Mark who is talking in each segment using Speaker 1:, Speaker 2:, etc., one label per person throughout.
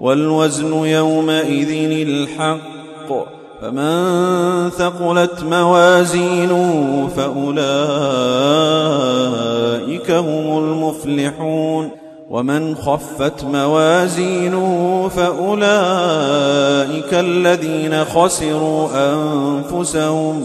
Speaker 1: والوزن يومئذ الحق. فمن ثقلت موازينه فأولئك هم المفلحون. ومن خفت موازينه فأولئك الذين خسروا أنفسهم.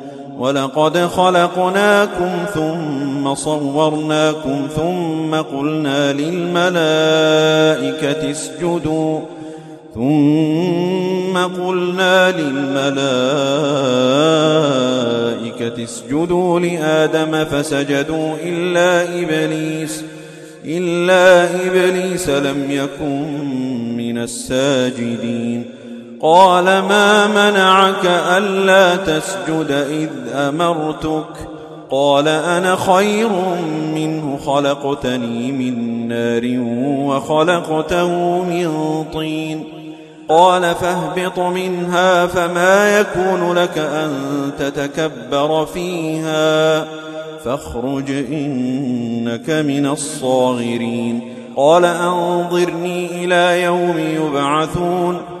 Speaker 1: ولقد خلقناكم ثم صورناكم ثم قلنا للملائكة اسجدوا ثم قلنا للملائكة اسجدوا لآدم فسجدوا إلا إبليس إلا إبليس لم يكن من الساجدين قال ما منعك ألا تسجد إذ أمرتك؟ قال أنا خير منه خلقتني من نار وخلقته من طين. قال فاهبط منها فما يكون لك أن تتكبر فيها فاخرج إنك من الصاغرين. قال أنظرني إلى يوم يبعثون.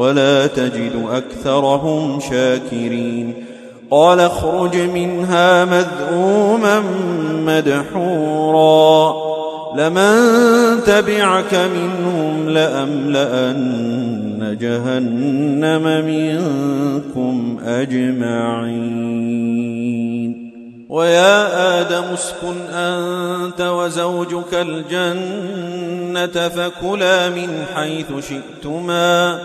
Speaker 1: ولا تجد أكثرهم شاكرين. قال اخرج منها مذءوما مدحورا. لمن تبعك منهم لأملأن جهنم منكم أجمعين. ويا آدم اسكن أنت وزوجك الجنة فكلا من حيث شئتما.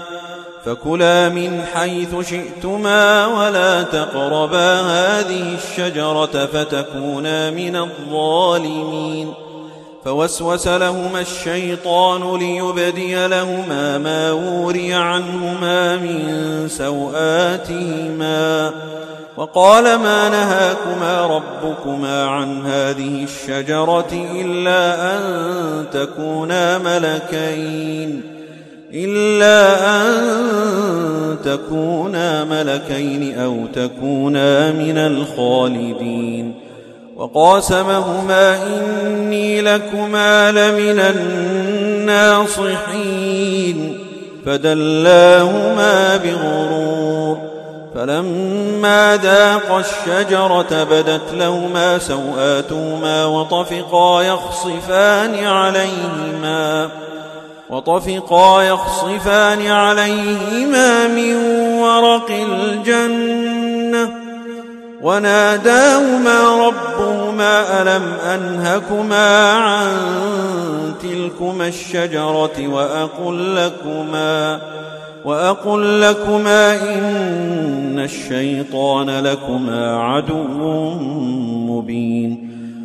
Speaker 1: فكلا من حيث شئتما ولا تقربا هذه الشجرة فتكونا من الظالمين. فوسوس لهما الشيطان ليبدي لهما ما وري عنهما من سوآتهما. وقال ما نهاكما ربكما عن هذه الشجرة إلا أن تكونا ملكين. إلا أن تكونا ملكين أو تكونا من الخالدين. وقاسمهما إني لكما لمن الناصحين. فدلاهما بغرور. فلما ذاقا الشجرة بدت لهما سوآتهما وطفقا يخصفان عليهما. وطفقا يخصفان عليهما من ورق الجنة وناداهما ربهما ألم أنهكما عن تلكما الشجرة وأقل لكما وأقل لكما إن الشيطان لكما عدو مبين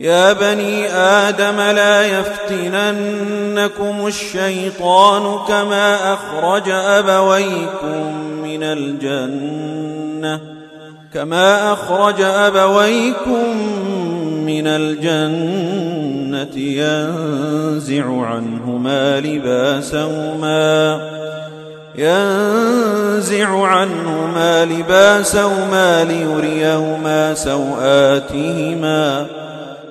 Speaker 1: يا بني آدم لا يفتننكم الشيطان كما أخرج أبويكم من الجنة كما أخرج أبويكم من الجنة ينزع عنهما لباسهما ينزع عنهما لباسهما ليريهما سوآتهما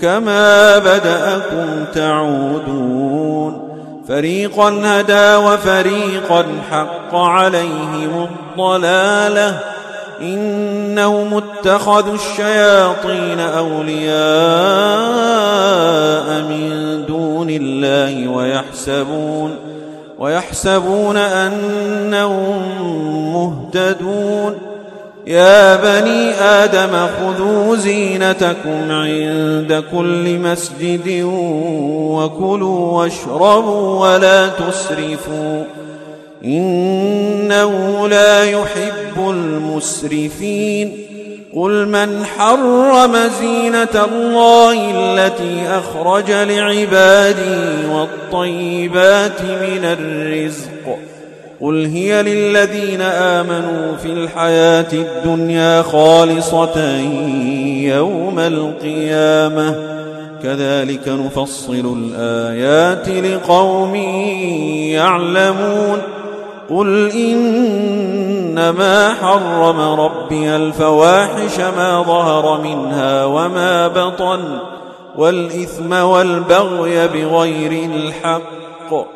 Speaker 1: كما بدأكم تعودون. فريقا هدى وفريقا حق عليهم الضلالة. إنهم اتخذوا الشياطين أولياء من دون الله ويحسبون ويحسبون أنهم مهتدون. يا بني آدم خذوا زينتكم عند كل مسجد وكلوا واشربوا ولا تسرفوا. إنه لا يحب المسرفين. قل من حرم زينة الله التي أخرج لعباده والطيبات من الرزق قل هي للذين آمنوا في الحياة الدنيا خالصة يوم القيامة. كذلك نفصل الآيات لقوم يعلمون. قل إنما حرم ربي الفواحش ما ظهر منها وما بطن والإثم والبغي بغير الحق.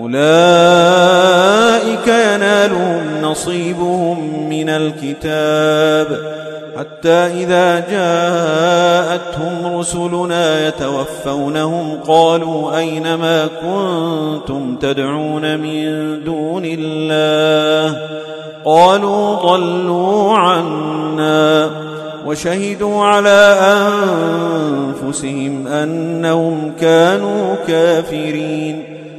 Speaker 1: أولئك ينالهم نصيبهم من الكتاب. حتى إذا جاءتهم رسلنا يتوفونهم قالوا أين ما كنتم تدعون من دون الله؟ قالوا ضلوا عنا وشهدوا على أنفسهم أنهم كانوا كافرين.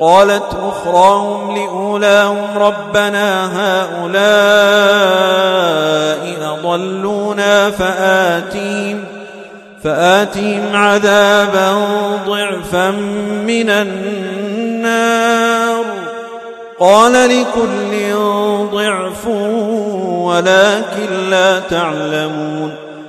Speaker 1: قالت أخراهم لأولاهم ربنا هؤلاء أضلونا فآتيهم فآتيهم عذابا ضعفا من النار قال لكل ضعف ولكن لا تعلمون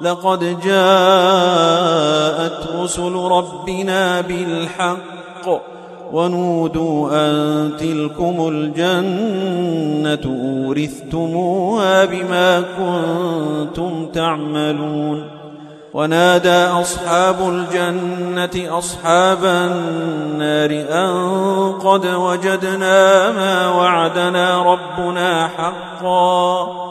Speaker 1: لقد جاءت رسل ربنا بالحق ونودوا أن تلكم الجنة أورثتموها بما كنتم تعملون ونادى أصحاب الجنة أصحاب النار أن قد وجدنا ما وعدنا ربنا حقا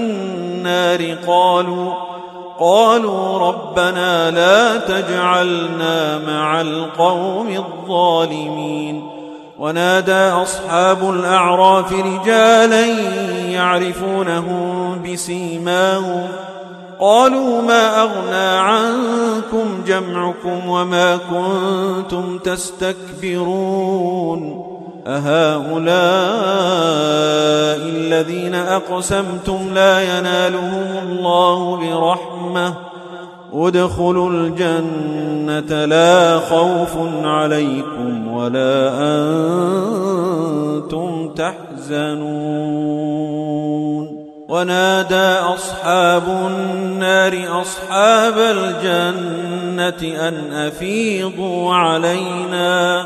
Speaker 1: قالوا قالوا ربنا لا تجعلنا مع القوم الظالمين. ونادى أصحاب الأعراف رجالا يعرفونهم بسيماهم. قالوا ما أغنى عنكم جمعكم وما كنتم تستكبرون. أهؤلاء الذين أقسمتم لا ينالهم الله برحمة. ادخلوا الجنة لا خوف عليكم ولا أنتم تحزنون. ونادى أصحاب النار أصحاب الجنة أن أفيضوا علينا.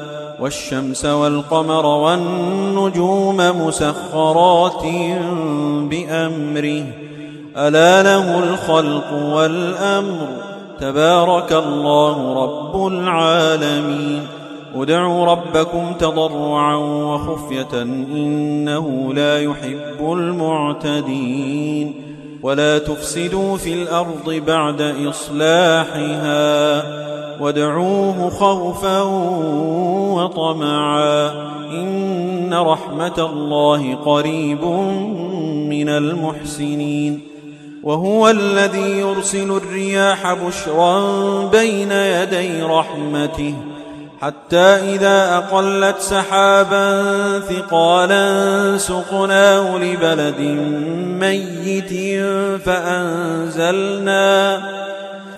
Speaker 1: والشمس والقمر والنجوم مسخرات بأمره. ألا له الخلق والأمر. تبارك الله رب العالمين. ادعوا ربكم تضرعا وخفية إنه لا يحب المعتدين. ولا تفسدوا في الأرض بعد إصلاحها. وادعوه خوفا وطمعا. إن رحمة الله قريب من المحسنين. وهو الذي يرسل الرياح بشرا بين يدي رحمته. حتى إذا أقلت سحابا ثقالا سقناه لبلد ميت فأنزلنا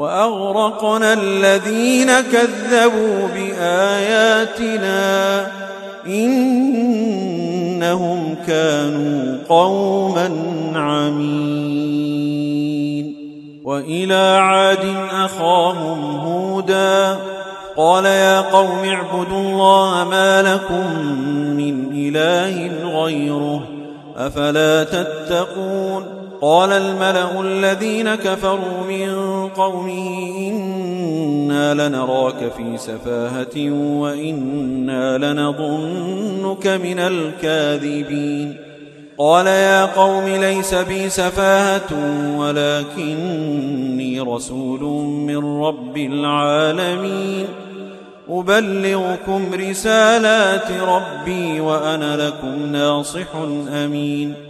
Speaker 1: وأغرقنا الذين كذبوا بآياتنا إنهم كانوا قوما عمين. وإلى عاد أخاهم هودا قال يا قوم اعبدوا الله ما لكم من إله غيره أفلا تتقون قال الملأ الذين كفروا من قومه إنا لنراك في سفاهة وإنا لنظنك من الكاذبين. قال يا قوم ليس بي سفاهة ولكني رسول من رب العالمين. أبلغكم رسالات ربي وأنا لكم ناصح أمين.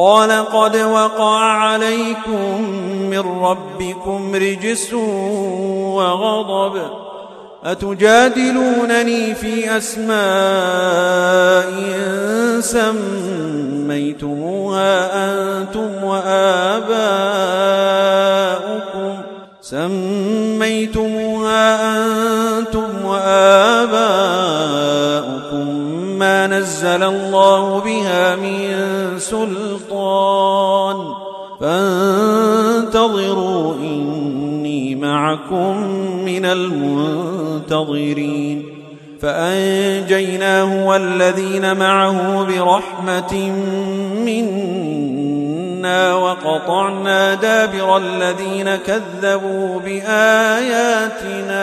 Speaker 1: قال قد وقع عليكم من ربكم رجس وغضب. أتجادلونني في أسماء سميتموها أنتم وآباؤكم. سميتموها أنتم وآباؤكم. ما نزل الله بها من سلطان. فانتظروا إني معكم من المنتظرين. فأنجيناه والذين معه برحمة منا وقطعنا دابر الذين كذبوا بآياتنا.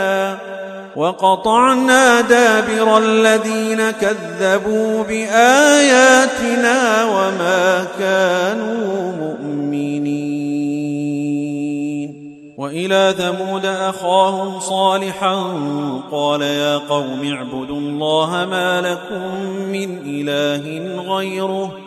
Speaker 1: وقطعنا دابر الذين كذبوا بآياتنا وما كانوا مؤمنين. وإلى ثمود أخاهم صالحا قال يا قوم اعبدوا الله ما لكم من إله غيره.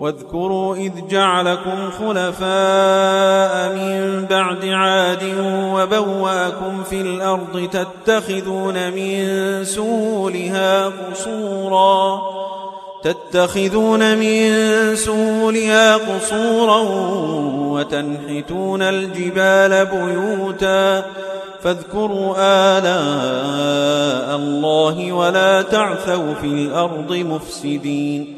Speaker 1: واذكروا إذ جعلكم خلفاء من بعد عاد وبواكم في الأرض تتخذون من سهولها قصورا تتخذون من سهولها قصورا وتنحتون الجبال بيوتا فاذكروا آلاء الله ولا تعثوا في الأرض مفسدين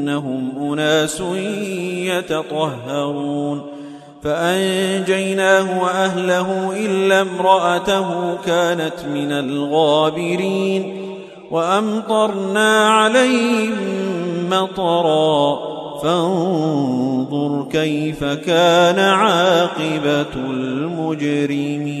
Speaker 1: إنهم أناس يتطهرون فأنجيناه وأهله إلا امرأته كانت من الغابرين وأمطرنا عليهم مطرًا فانظر كيف كان عاقبة المجرمين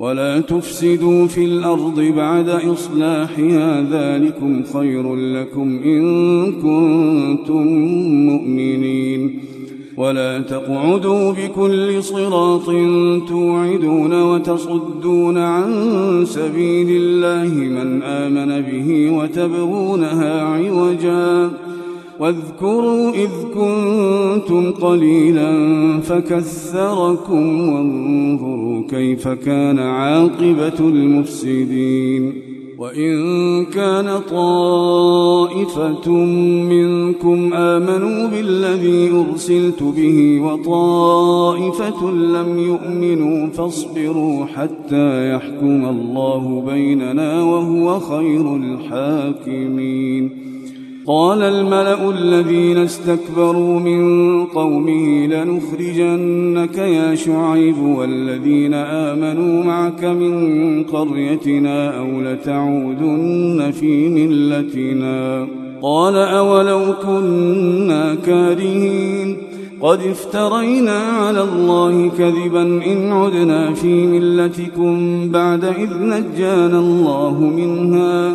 Speaker 2: ولا تفسدوا في الأرض بعد إصلاحها ذلكم خير لكم إن كنتم مؤمنين. ولا تقعدوا بكل صراط توعدون وتصدون عن سبيل الله من آمن به وتبغونها عوجا. واذكروا إذ كنتم قليلا فكثركم وانظروا كيف كان عاقبة المفسدين. وإن كان طائفة منكم آمنوا بالذي أرسلت به وطائفة لم يؤمنوا فاصبروا حتى يحكم الله بيننا وهو خير الحاكمين. قال الملأ الذين استكبروا من قومه لنخرجنك يا شعيب والذين آمنوا معك من قريتنا أو لتعودن في ملتنا. قال أولو كنا كارهين. قد افترينا على الله كذبا إن عدنا في ملتكم بعد إذ نجانا الله منها.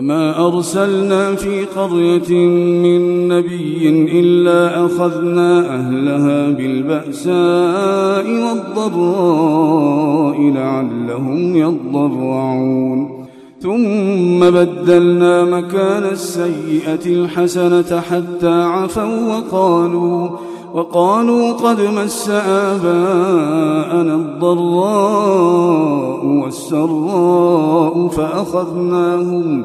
Speaker 2: وما أرسلنا في قرية من نبي إلا أخذنا أهلها بالبأساء والضراء لعلهم يضرعون ثم بدلنا مكان السيئة الحسنة حتى عفوا وقالوا وقالوا قد مس آباءنا الضراء والسراء فأخذناهم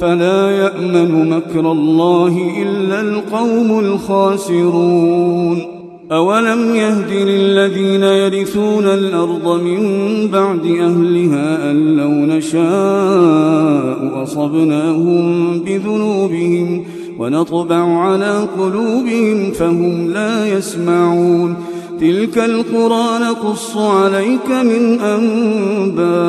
Speaker 2: فلا يأمن مكر الله إلا القوم الخاسرون. أولم يهد للذين يرثون الأرض من بعد أهلها أن لو نشاء أصبناهم بذنوبهم ونطبع على قلوبهم فهم لا يسمعون. تلك القرى نقص عليك من أنبائها.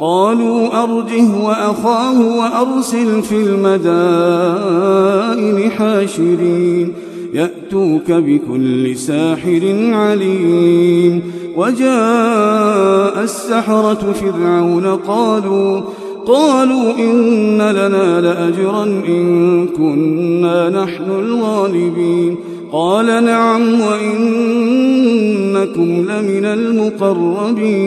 Speaker 2: قالوا أرجه وأخاه وأرسل في المدائن حاشرين يأتوك بكل ساحر عليم وجاء السحرة فرعون قالوا قالوا إن لنا لأجرا إن كنا نحن الغالبين قال نعم وإنكم لمن المقربين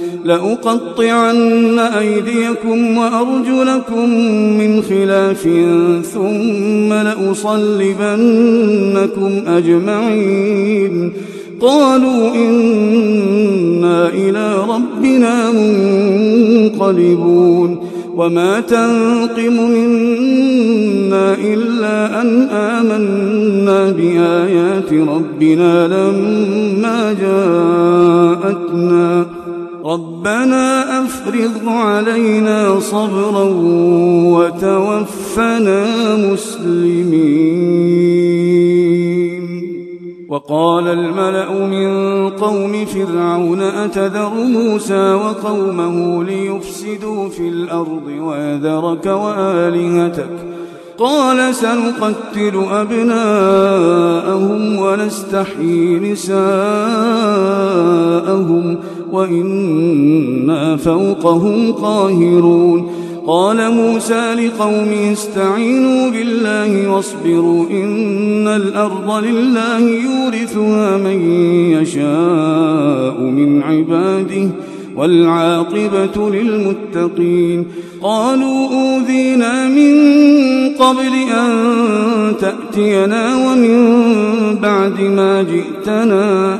Speaker 2: لأقطعن أيديكم وأرجلكم من خلاف ثم لأصلبنكم أجمعين. قالوا إنا إلى ربنا منقلبون. وما تنقم منا إلا أن آمنا بآيات ربنا لما جاءتنا. ربنا أفرض علينا صبرا وتوفنا مسلمين. وقال الملأ من قوم فرعون أتذر موسى وقومه ليفسدوا في الأرض ويذرك وآلهتك؟ قال سنقتل أبناءهم ونستحيي نساءهم. وإنا فوقهم قاهرون. قال موسى لقومه استعينوا بالله واصبروا إن الأرض لله يورثها من يشاء من عباده والعاقبة للمتقين. قالوا أوذينا من قبل أن تأتينا ومن بعد ما جئتنا.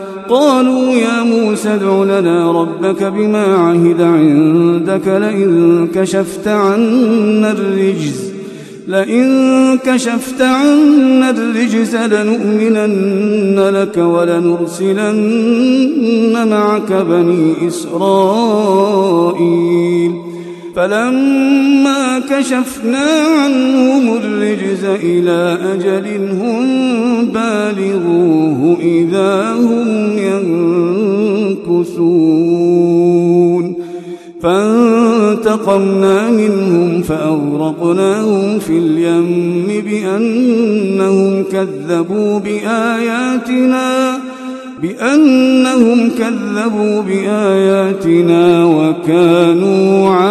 Speaker 2: قالوا يا موسى ادع لنا ربك بما عهد عندك لئن كشفت عنا الرجز لئن كشفت عنا الرجز لنؤمنن لك ولنرسلن معك بني إسرائيل. فلما كشفنا عنهم الرجز إلى أجل هم بالغوه إذا هم ينكثون. فانتقمنا منهم فأغرقناهم في اليم بأنهم كذبوا بآياتنا بأنهم كذبوا بآياتنا وكانوا عنها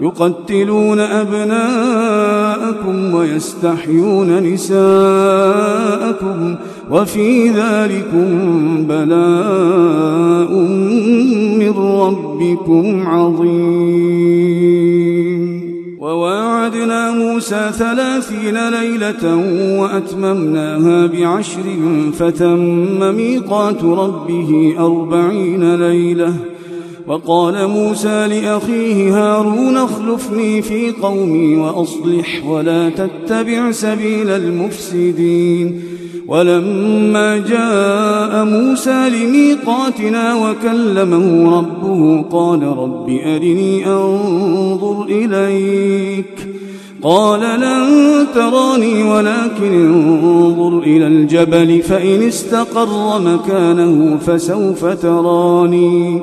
Speaker 2: يقتلون أبناءكم ويستحيون نساءكم وفي ذلكم بلاء من ربكم عظيم. وواعدنا موسى ثلاثين ليلة وأتممناها بعشر فتم ميقات ربه أربعين ليلة. وقال موسى لأخيه هارون اخلفني في قومي وأصلح ولا تتبع سبيل المفسدين. ولما جاء موسى لميقاتنا وكلمه ربه قال رب أرني أنظر إليك. قال لن تراني ولكن انظر إلى الجبل فإن استقر مكانه فسوف تراني.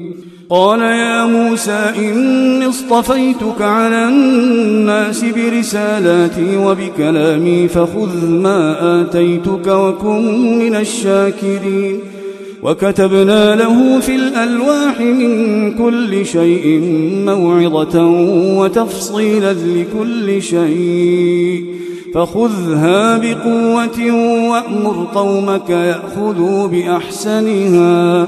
Speaker 2: قال يا موسى إني اصطفيتك على الناس برسالاتي وبكلامي فخذ ما آتيتك وكن من الشاكرين وكتبنا له في الألواح من كل شيء موعظة وتفصيلا لكل شيء فخذها بقوة وأمر قومك يأخذوا بأحسنها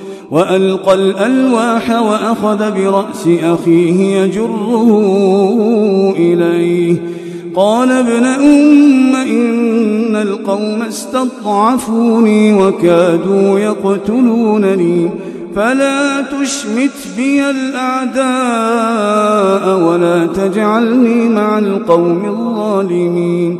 Speaker 2: وألقى الألواح وأخذ برأس أخيه يجره إليه. قال ابن أم إن القوم استضعفوني وكادوا يقتلونني فلا تشمت بي الأعداء ولا تجعلني مع القوم الظالمين.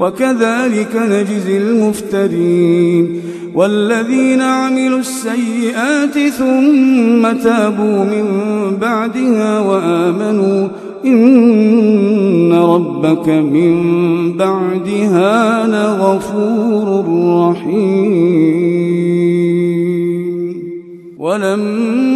Speaker 2: وكذلك نجزي المفترين والذين عملوا السيئات ثم تابوا من بعدها وآمنوا إن ربك من بعدها لغفور رحيم. ولما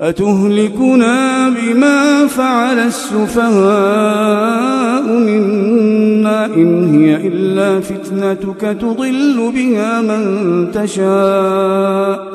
Speaker 2: أتهلكنا بما فعل السفهاء منا إن هي إلا فتنتك تضل بها من تشاء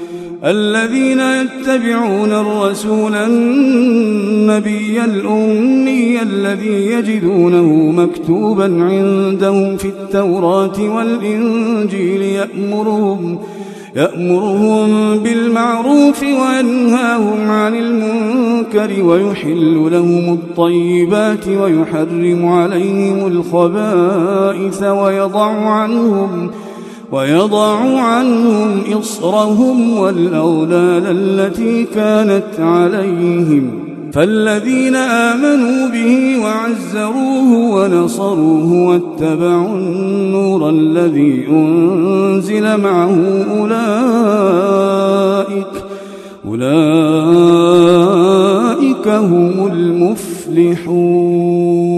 Speaker 2: الذين يتبعون الرسول النبي الأمي الذي يجدونه مكتوبا عندهم في التوراة والإنجيل يأمرهم يأمرهم بالمعروف وينهاهم عن المنكر ويحل لهم الطيبات ويحرم عليهم الخبائث ويضع عنهم ويضع عنهم إصرهم والأولال التي كانت عليهم. فالذين آمنوا به وعزروه ونصروه واتبعوا النور الذي أنزل معه أولئك أولئك هم المفلحون.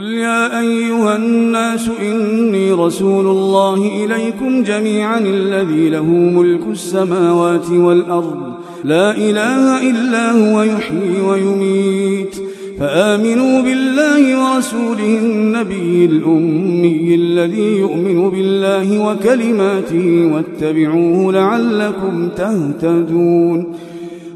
Speaker 2: قل يا أيها الناس إني رسول الله إليكم جميعا الذي له ملك السماوات والأرض. لا إله إلا هو يحيي ويميت. فآمنوا بالله ورسوله النبي الأمي الذي يؤمن بالله وكلماته واتبعوه لعلكم تهتدون.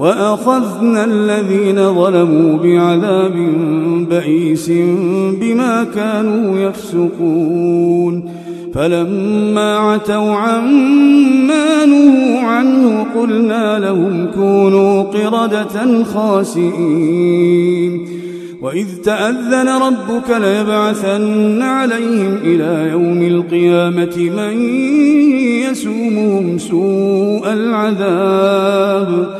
Speaker 2: وأخذنا الذين ظلموا بعذاب بئيس بما كانوا يفسقون. فلما عتوا عما نهوا عنه قلنا لهم كونوا قردة خاسئين. وإذ تأذن ربك ليبعثن عليهم إلى يوم القيامة من يسومهم سوء العذاب.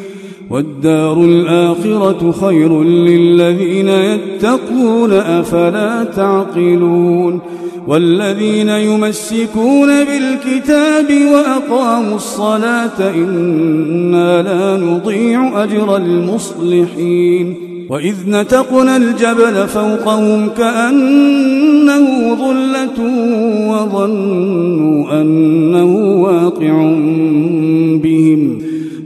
Speaker 2: والدار الآخرة خير للذين يتقون أفلا تعقلون؟ والذين يمسكون بالكتاب وأقاموا الصلاة إنا لا نضيع أجر المصلحين. وإذ نتقنا الجبل فوقهم كأنه ظلة وظنوا أنه واقع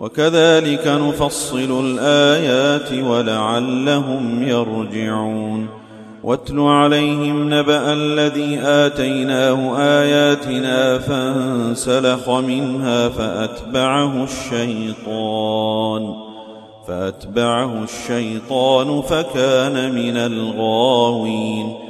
Speaker 1: وكذلك نفصل الآيات ولعلهم يرجعون. واتل عليهم نبأ الذي آتيناه آياتنا فانسلخ منها فأتبعه الشيطان فأتبعه الشيطان فكان من الغاوين.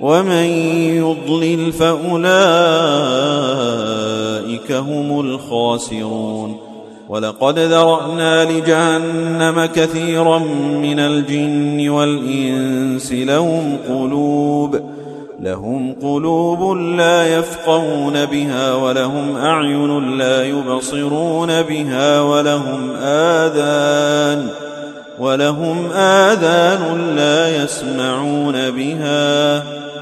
Speaker 1: ومن يضلل فأولئك هم الخاسرون. ولقد ذرأنا لجهنم كثيرا من الجن والإنس لهم قلوب لهم قلوب لا يفقهون بها ولهم أعين لا يبصرون بها ولهم آذان ولهم آذان لا يسمعون بها.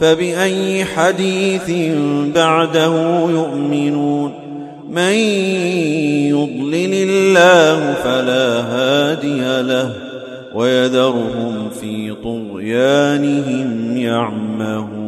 Speaker 1: فبأي حديث بعده يؤمنون؟ من يضلل الله فلا هادي له ويذرهم في طغيانهم يعمهون.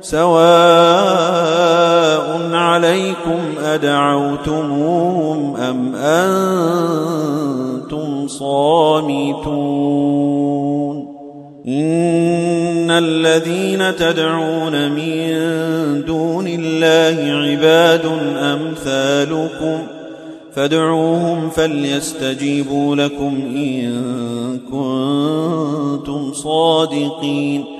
Speaker 1: سواء عليكم أدعوتموهم أم أنتم صامتون إن الذين تدعون من دون الله عباد أمثالكم فادعوهم فليستجيبوا لكم إن كنتم صادقين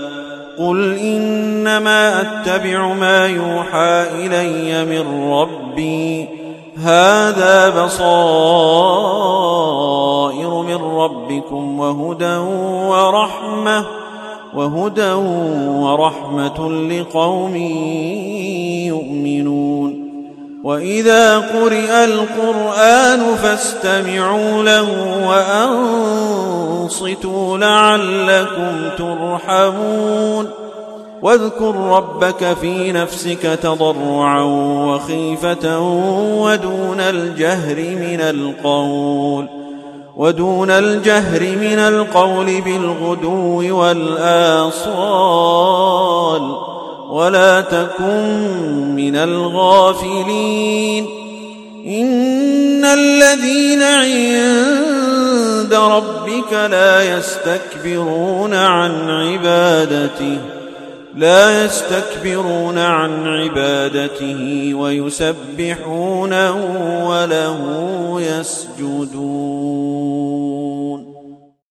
Speaker 1: قل انما اتبع ما يوحى الي من ربي. هذا بصائر من ربكم وهدى ورحمه وهدى ورحمه لقوم يؤمنون. وإذا قرئ القرآن فاستمعوا له وأنصتوا لعلكم ترحمون. واذكر ربك في نفسك تضرعا وخيفة ودون الجهر من القول ودون الجهر من القول بالغدو والآصال. ولا تكن من الغافلين. إن الذين عند ربك لا يستكبرون عن عبادته لا يستكبرون عن عبادته ويسبحونه وله يسجدون.